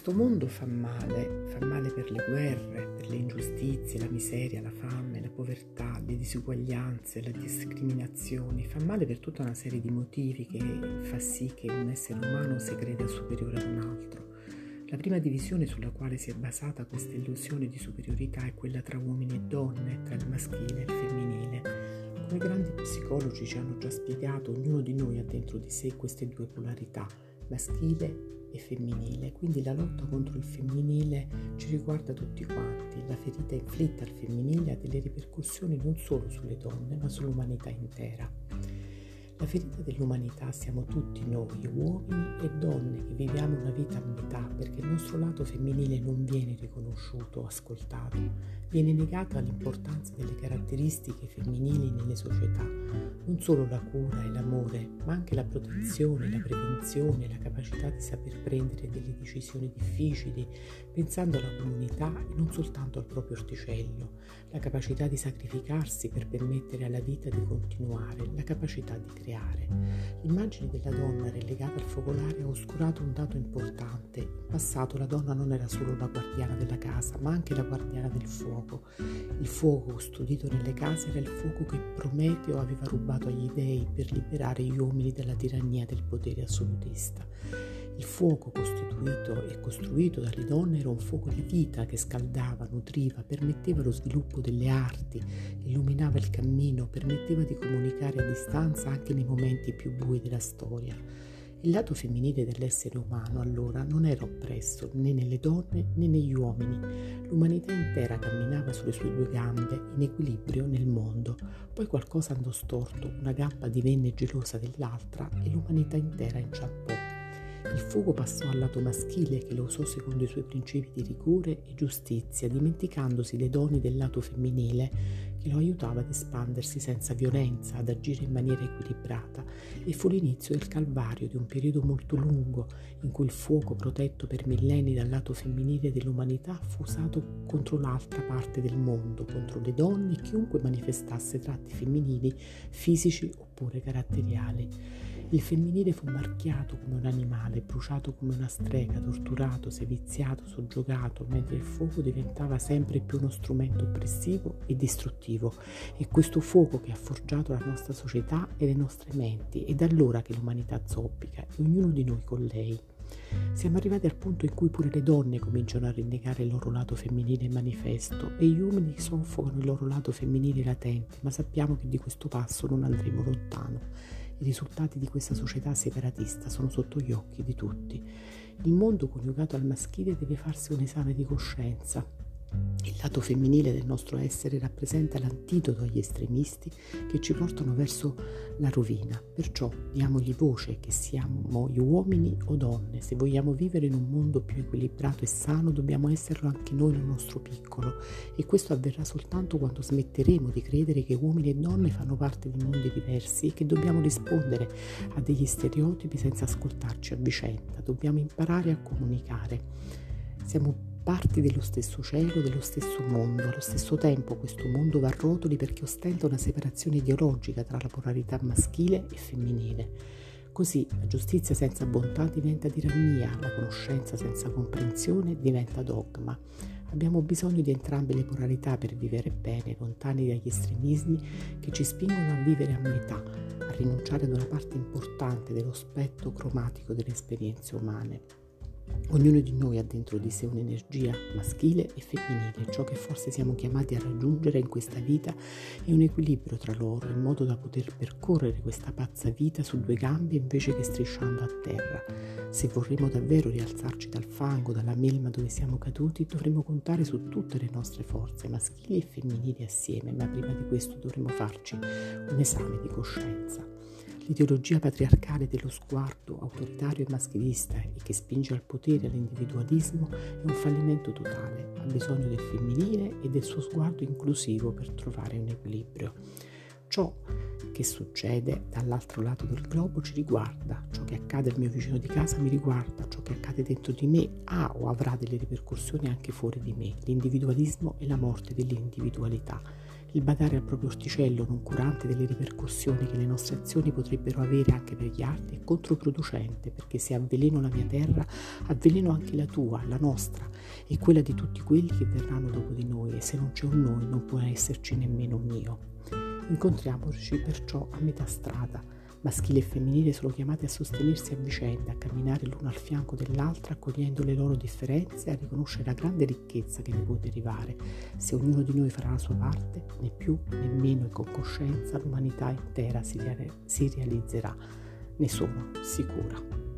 Questo mondo fa male, fa male per le guerre, per le ingiustizie, la miseria, la fame, la povertà, le disuguaglianze, le discriminazioni, fa male per tutta una serie di motivi che fa sì che un essere umano si creda superiore ad un altro. La prima divisione sulla quale si è basata questa illusione di superiorità è quella tra uomini e donne, tra il maschile e il femminile. Come grandi psicologi ci hanno già spiegato, ognuno di noi ha dentro di sé queste due polarità, maschile e femminile, quindi la lotta contro il femminile ci riguarda tutti quanti. La ferita inflitta al femminile ha delle ripercussioni non solo sulle donne, ma sull'umanità intera. La ferita dell'umanità siamo tutti noi, uomini e donne, che viviamo una vita a metà perché il nostro lato femminile non viene riconosciuto ascoltato, viene negata l'importanza delle caratteristiche femminili nelle società, non solo la cura e l'amore, ma anche la protezione, la prevenzione, la capacità di saper prendere delle decisioni difficili, pensando alla comunità e non soltanto al proprio orticello, la capacità di sacrificarsi per permettere alla vita di continuare, la capacità di creare creare. L'immagine della donna relegata al focolare ha oscurato un dato importante. In passato la donna non era solo la guardiana della casa, ma anche la guardiana del fuoco. Il fuoco custodito nelle case era il fuoco che Prometeo aveva rubato agli dei per liberare gli uomini dalla tirannia del potere assolutista. Il fuoco costituito e costruito dalle donne era un fuoco di vita che scaldava, nutriva, permetteva lo sviluppo delle arti, illuminava il cammino, permetteva di comunicare a distanza anche nei momenti più bui della storia. Il lato femminile dell'essere umano allora non era oppresso né nelle donne né negli uomini. L'umanità intera camminava sulle sue due gambe, in equilibrio nel mondo. Poi qualcosa andò storto, una gamba divenne gelosa dell'altra e l'umanità intera inciampò. Il fuoco passò al lato maschile che lo usò secondo i suoi principi di rigore e giustizia, dimenticandosi le doni del lato femminile che lo aiutava ad espandersi senza violenza, ad agire in maniera equilibrata e fu l'inizio del calvario di un periodo molto lungo in cui il fuoco protetto per millenni dal lato femminile dell'umanità fu usato contro l'altra parte del mondo, contro le donne e chiunque manifestasse tratti femminili, fisici oppure caratteriali. Il femminile fu marchiato come un animale, bruciato come una strega, torturato, seviziato, soggiogato, mentre il fuoco diventava sempre più uno strumento oppressivo e distruttivo. E questo fuoco che ha forgiato la nostra società e le nostre menti, è da allora che l'umanità zoppica e ognuno di noi con lei. Siamo arrivati al punto in cui pure le donne cominciano a rinnegare il loro lato femminile manifesto e gli uomini soffocano il loro lato femminile latente, ma sappiamo che di questo passo non andremo lontano. I risultati di questa società separatista sono sotto gli occhi di tutti. Il mondo coniugato al maschile deve farsi un esame di coscienza lato femminile del nostro essere rappresenta l'antidoto agli estremisti che ci portano verso la rovina. Perciò diamogli voce che siamo gli uomini o donne. Se vogliamo vivere in un mondo più equilibrato e sano, dobbiamo esserlo anche noi nel nostro piccolo. E questo avverrà soltanto quando smetteremo di credere che uomini e donne fanno parte di mondi diversi e che dobbiamo rispondere a degli stereotipi senza ascoltarci a vicenda. Dobbiamo imparare a comunicare. Siamo parti dello stesso cielo, dello stesso mondo. Allo stesso tempo questo mondo va a rotoli perché ostenta una separazione ideologica tra la polarità maschile e femminile. Così la giustizia senza bontà diventa tirannia, la conoscenza senza comprensione diventa dogma. Abbiamo bisogno di entrambe le polarità per vivere bene, lontani dagli estremismi che ci spingono a vivere a metà, a rinunciare ad una parte importante dello spettro cromatico delle esperienze umane. Ognuno di noi ha dentro di sé un'energia maschile e femminile, ciò che forse siamo chiamati a raggiungere in questa vita è un equilibrio tra loro, in modo da poter percorrere questa pazza vita su due gambe invece che strisciando a terra. Se vorremmo davvero rialzarci dal fango, dalla melma dove siamo caduti, dovremmo contare su tutte le nostre forze, maschili e femminili assieme, ma prima di questo dovremmo farci un esame di coscienza. L'ideologia patriarcale dello sguardo autoritario e maschilista e che spinge al potere e all'individualismo è un fallimento totale, ha bisogno del femminile e del suo sguardo inclusivo per trovare un equilibrio. Ciò che succede dall'altro lato del globo ci riguarda, ciò che accade al mio vicino di casa mi riguarda, ciò che accade dentro di me ha o avrà delle ripercussioni anche fuori di me, l'individualismo e la morte dell'individualità. Il badare al proprio orticello non curante delle ripercussioni che le nostre azioni potrebbero avere anche per gli altri è controproducente perché se avveleno la mia terra, avveleno anche la tua, la nostra e quella di tutti quelli che verranno dopo di noi e se non c'è un noi non può esserci nemmeno un io. Incontriamoci perciò a metà strada Maschile e femminile sono chiamati a sostenersi a vicenda, a camminare l'uno al fianco dell'altra, accogliendo le loro differenze e a riconoscere la grande ricchezza che ne può derivare. Se ognuno di noi farà la sua parte, né più né meno e con coscienza, l'umanità intera si, rea- si realizzerà. Ne sono sicura.